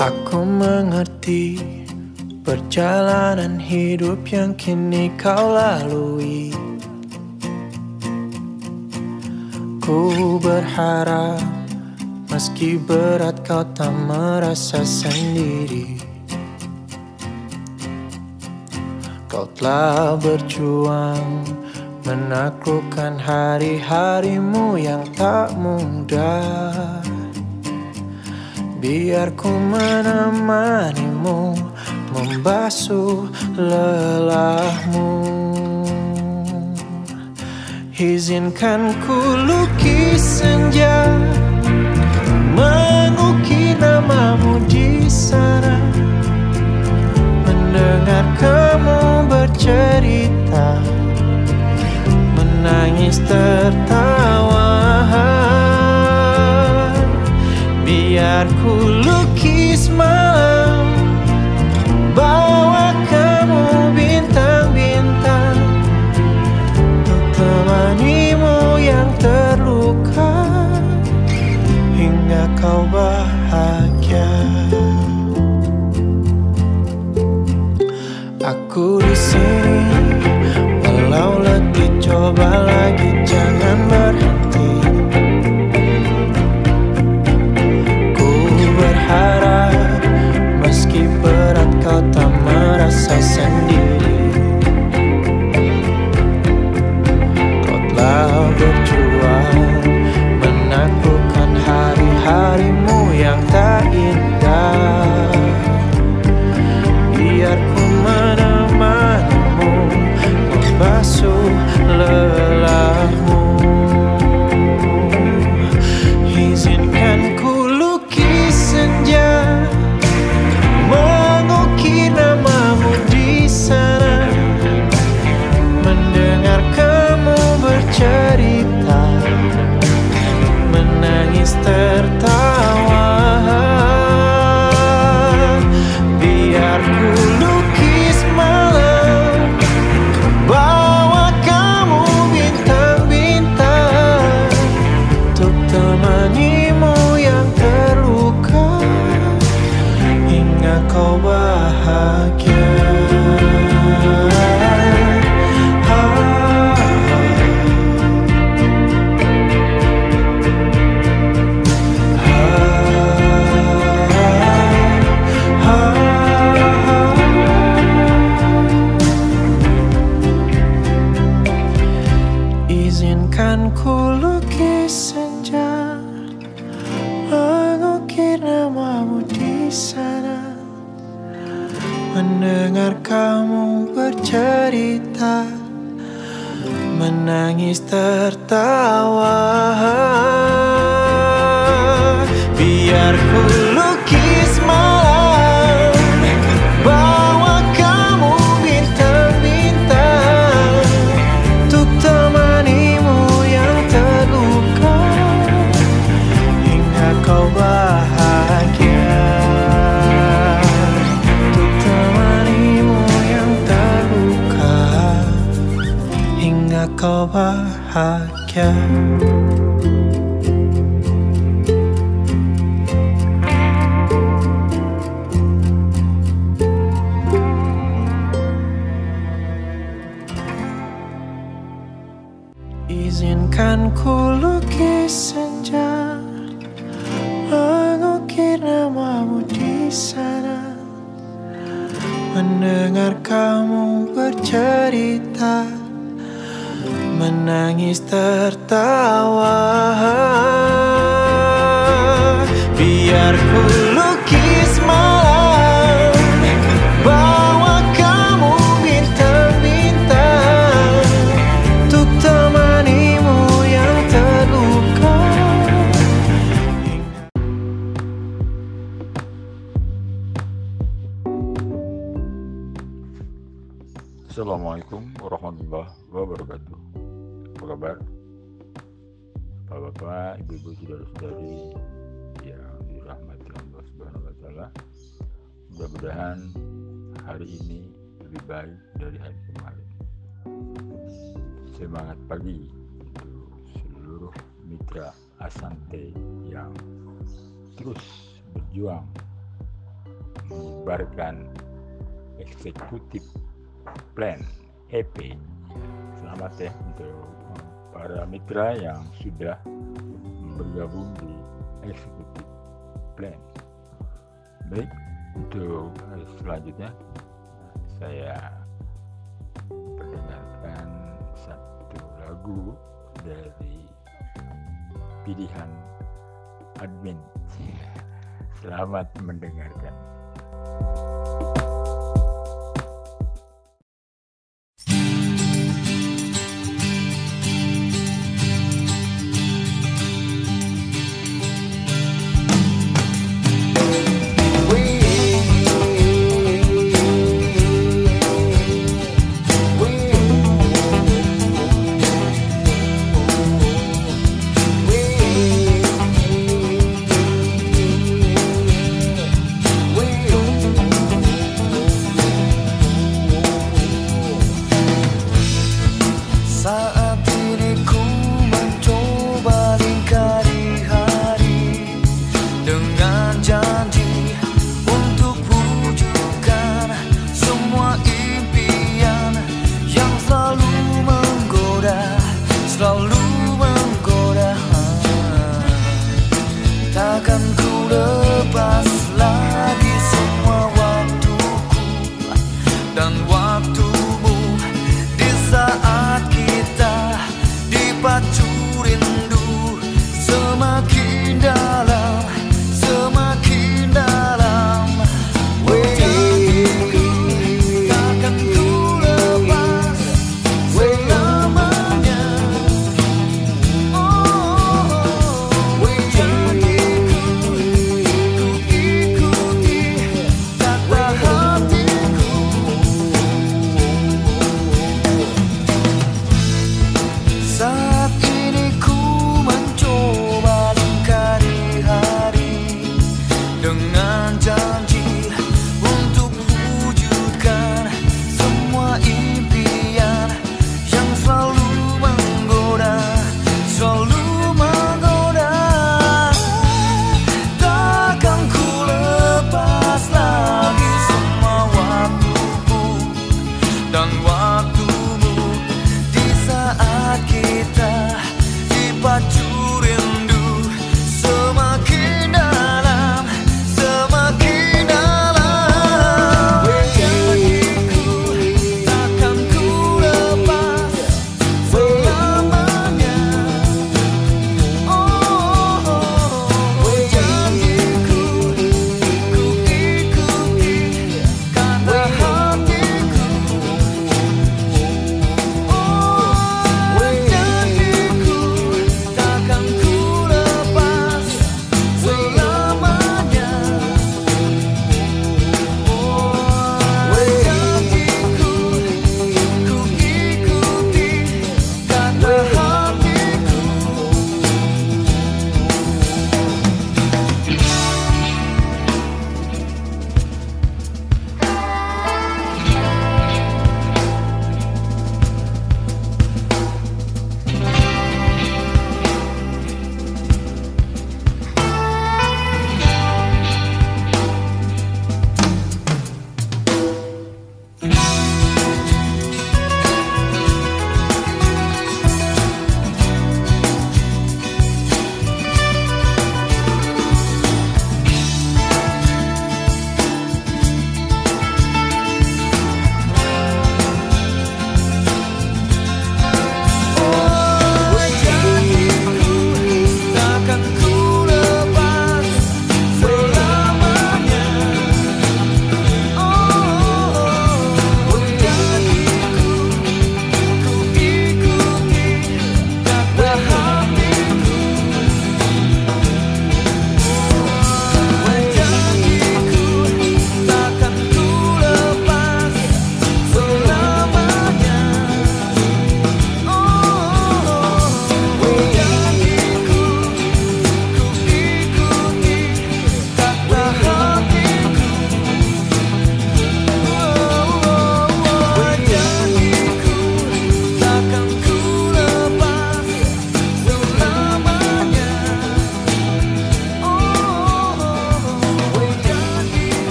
Aku mengerti perjalanan hidup yang kini kau lalui. Ku berharap meski berat kau tak merasa sendiri. Kau telah berjuang menaklukkan hari-harimu yang tak mudah. Biar ku menemanimu Membasuh lelahmu. Izinkan ku lukis senja biar ku Bali. Seluruh mitra Asante yang terus berjuang menyebarkan eksekutif plan EP selamat ya untuk para mitra yang sudah bergabung di eksekutif plan. Baik untuk eh, selanjutnya saya lagu dari pilihan admin. Selamat mendengarkan.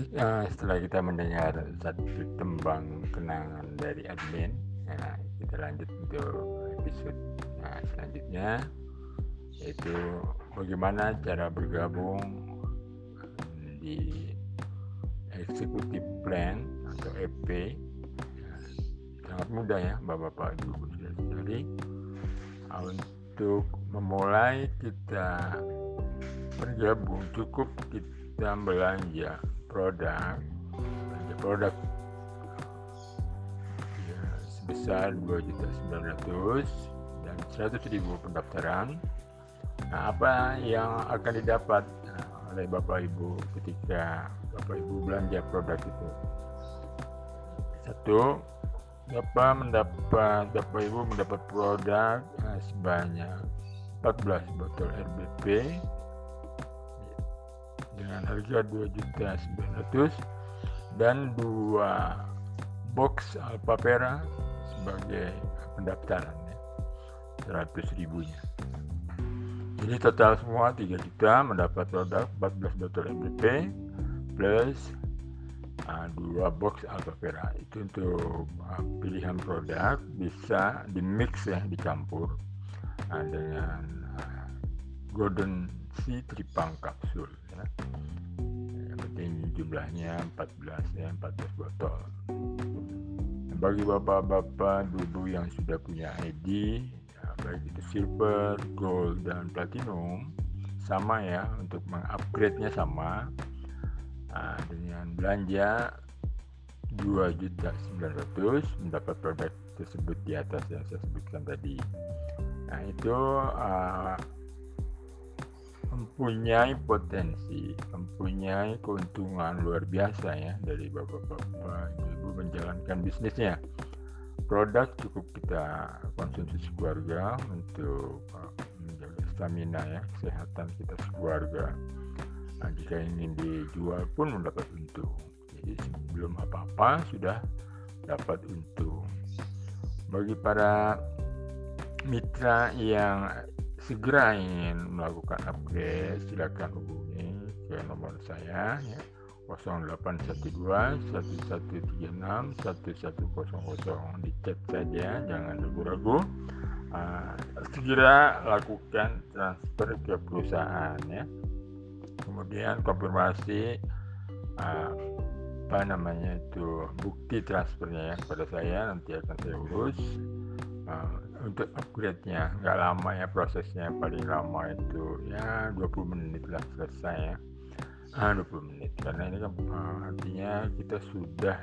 Eh, setelah kita mendengar satu tembang kenangan dari admin, nah, kita lanjut untuk episode nah, selanjutnya yaitu bagaimana cara bergabung di executive plan atau EP sangat mudah ya bapak-bapak ibu jadi untuk memulai kita bergabung cukup kita belanja produk belanja produk. Ya, sebesar 2.900 dan 100.000 pendaftaran. Nah apa yang akan didapat nah, oleh bapak ibu ketika bapak ibu belanja produk itu? Satu bapak mendapat bapak ibu mendapat produk eh, sebanyak 14 botol RBP dengan harga 2.900 dan dua box Alpapera sebagai pendaftaran ya, 100 ribunya. Jadi total semua 3 juta mendapat produk 14 botol RBP plus uh, dua box Alpapera itu untuk uh, pilihan produk bisa dimix ya dicampur uh, dengan uh, Golden Sea Tripang kapsul ya. yang penting jumlahnya 14 ya 14 botol bagi bapak-bapak dulu yang sudah punya ID ya, baik itu silver, gold dan platinum sama ya untuk mengupgrade-nya sama Nah, dengan belanja 2.900 mendapat produk tersebut di atas yang saya sebutkan tadi. Nah, itu uh, mempunyai potensi, mempunyai keuntungan luar biasa ya dari bapak-bapak ibu menjalankan bisnisnya. Produk cukup kita konsumsi sekeluarga untuk uh, menjaga stamina ya, kesehatan kita sekeluarga. Nah, jika ingin dijual pun mendapat untung. Jadi sebelum apa-apa sudah dapat untung. Bagi para mitra yang segera ingin melakukan upgrade, silakan hubungi ke nomor saya ya. 0812 1136 1100 di chat saja jangan ragu-ragu. Uh, segera lakukan transfer ke perusahaan ya. Kemudian konfirmasi uh, apa namanya itu bukti transfernya ya kepada saya nanti akan saya urus. Uh, untuk upgrade-nya nggak lama ya prosesnya paling lama itu ya 20 menit lah selesai ya. Ah, 20 menit. Karena ini kan uh, artinya kita sudah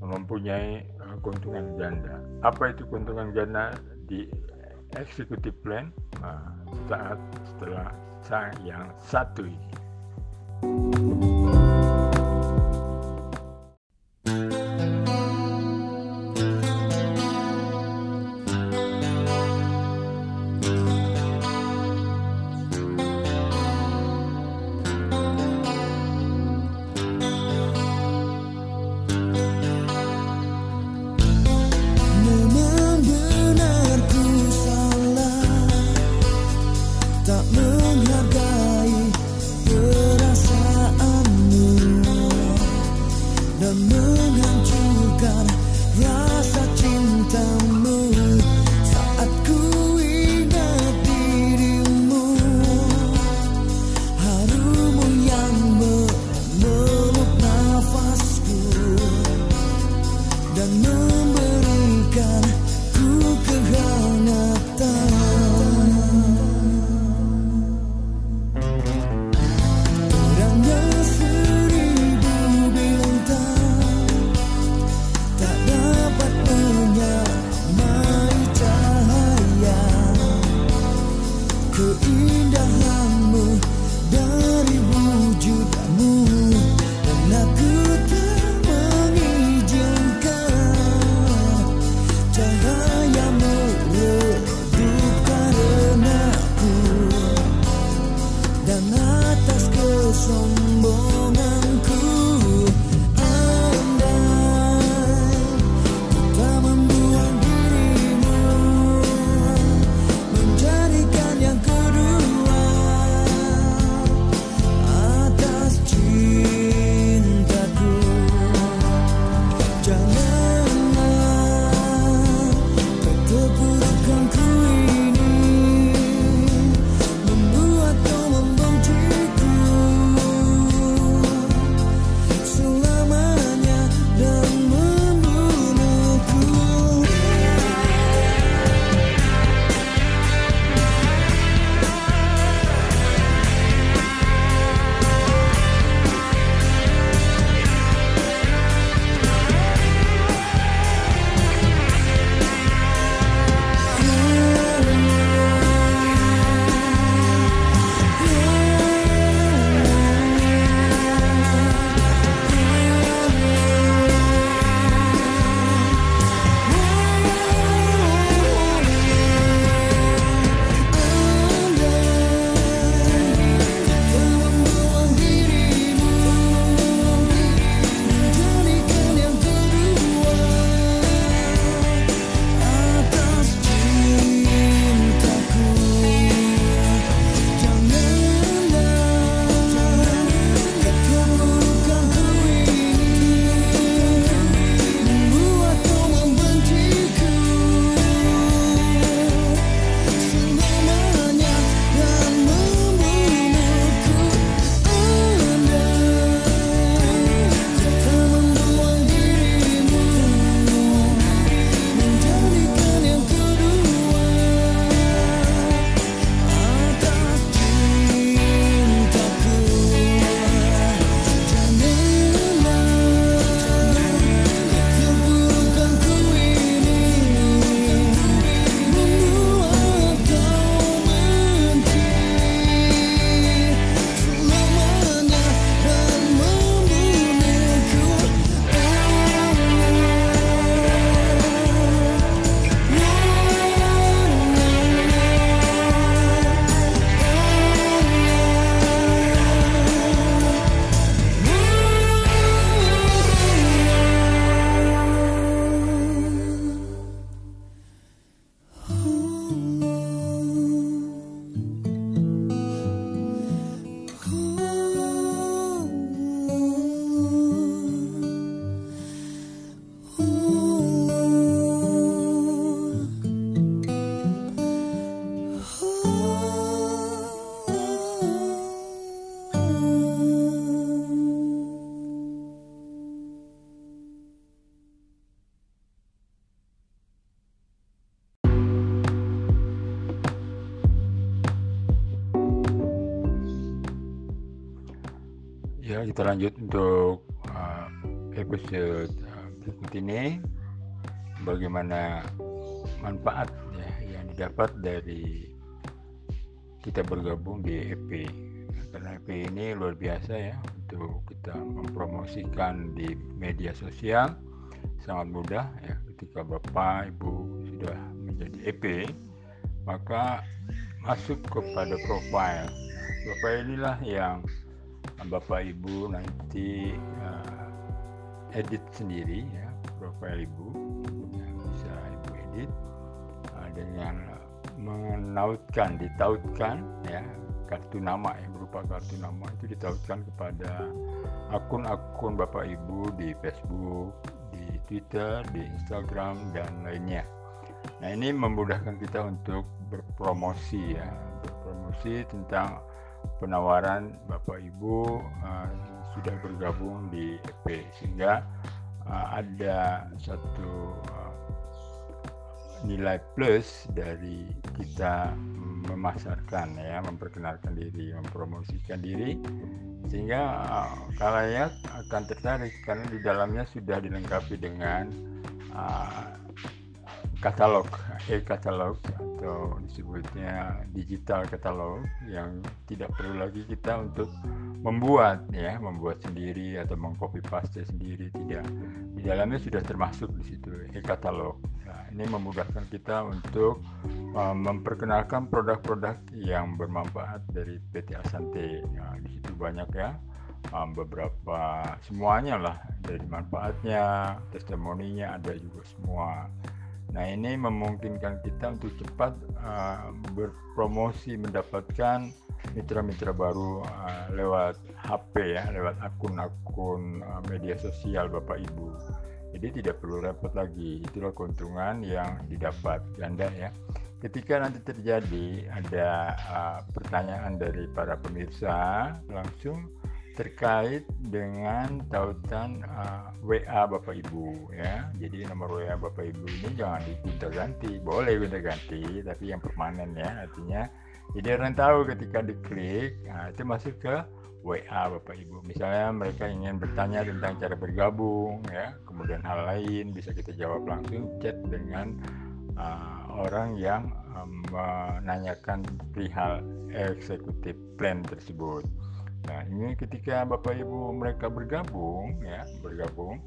mempunyai uh, keuntungan ganda apa itu keuntungan ganda di executive plan uh, saat setelah yang satu ini. 想念 kita lanjut untuk uh, episode uh, berikut ini. Bagaimana manfaat ya, yang didapat dari kita bergabung di EP. Karena EP ini luar biasa ya untuk kita mempromosikan di media sosial sangat mudah ya ketika bapak ibu sudah menjadi EP maka masuk kepada profile profile inilah yang bapak ibu nanti uh, edit sendiri ya profile ibu. Yang bisa ibu edit. Uh, dengan menautkan ditautkan ya. Kartu nama yang berupa kartu nama itu ditautkan kepada akun-akun bapak ibu di Facebook di Twitter di Instagram dan lainnya. Nah ini memudahkan kita untuk berpromosi ya. Berpromosi tentang penawaran Bapak Ibu uh, sudah bergabung di EP sehingga uh, ada satu uh, nilai plus dari kita memasarkan ya memperkenalkan diri mempromosikan diri. Sehingga uh, kalayak akan tertarik karena di dalamnya sudah dilengkapi dengan uh, katalog e-katalog atau disebutnya digital katalog yang tidak perlu lagi kita untuk membuat ya membuat sendiri atau mengcopy paste sendiri tidak. Di dalamnya sudah termasuk di situ e-katalog nah, ini memudahkan kita untuk uh, memperkenalkan produk-produk yang bermanfaat dari PT Asante. Nah, di situ banyak ya um, beberapa semuanya lah. Dari manfaatnya testimoninya ada juga semua Nah ini memungkinkan kita untuk cepat uh, berpromosi mendapatkan mitra-mitra baru uh, lewat HP ya, lewat akun-akun uh, media sosial Bapak Ibu. Jadi tidak perlu repot lagi. Itulah keuntungan yang didapat ganda ya. Ketika nanti terjadi ada uh, pertanyaan dari para pemirsa, langsung terkait dengan tautan uh, WA Bapak Ibu ya. Jadi nomor WA Bapak Ibu ini jangan digonta ganti, boleh gonta ganti tapi yang permanen ya artinya. Jadi orang tahu ketika diklik nah, itu masuk ke WA Bapak Ibu. Misalnya mereka ingin bertanya tentang cara bergabung ya, kemudian hal lain bisa kita jawab langsung chat dengan uh, orang yang um, menanyakan perihal eksekutif plan tersebut. Nah, ini ketika Bapak Ibu mereka bergabung ya, bergabung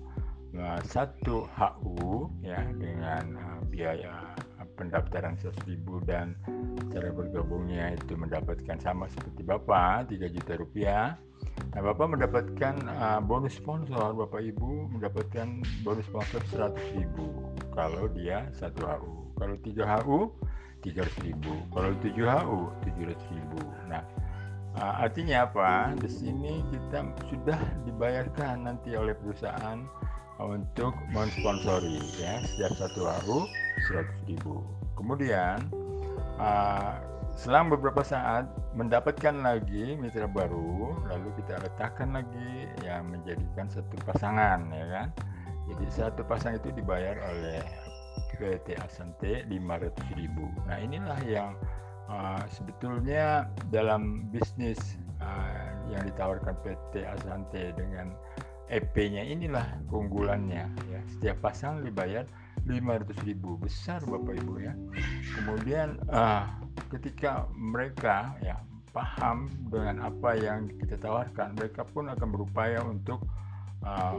nah, satu HU ya dengan uh, biaya pendaftaran 100.000 dan cara bergabungnya itu mendapatkan sama seperti Bapak 3 juta rupiah. Nah, Bapak mendapatkan uh, bonus sponsor, Bapak Ibu mendapatkan bonus sponsor 100.000 kalau dia satu HU. Kalau 3 HU 300.000. Kalau 7 HU 700.000. Nah, Nah, artinya apa? Di sini kita sudah dibayarkan nanti oleh perusahaan untuk mensponsori ya setiap satu hari 100 ribu. Kemudian uh, selang beberapa saat mendapatkan lagi mitra baru, lalu kita letakkan lagi yang menjadikan satu pasangan ya kan. Jadi satu pasang itu dibayar oleh PT Asante 500 ribu. Nah inilah yang uh, sebetulnya dalam bisnis uh, yang ditawarkan PT Asante dengan EP-nya inilah keunggulannya ya. Setiap pasang dibayar 500.000 besar Bapak Ibu ya. Kemudian uh, ketika mereka ya paham dengan apa yang kita tawarkan mereka pun akan berupaya untuk uh,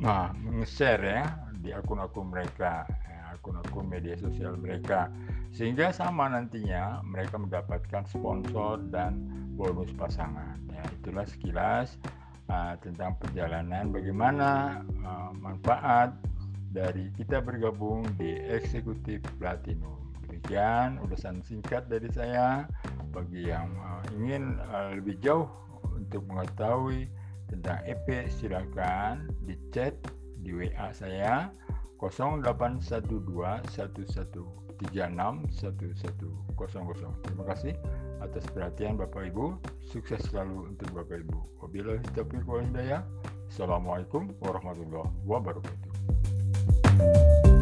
nah, share ya di akun-akun mereka akun-akun media sosial mereka. Sehingga sama nantinya mereka mendapatkan sponsor dan bonus pasangan. Ya itulah sekilas uh, tentang perjalanan bagaimana uh, manfaat dari kita bergabung di eksekutif platinum demikian ulasan singkat dari saya. Bagi yang uh, ingin uh, lebih jauh untuk mengetahui tentang EP silakan di chat di WA saya 081211361100. Terima kasih atas perhatian Bapak Ibu. Sukses selalu untuk Bapak Ibu. Wabillahi taufiq wal hidayah. Assalamualaikum warahmatullahi wabarakatuh.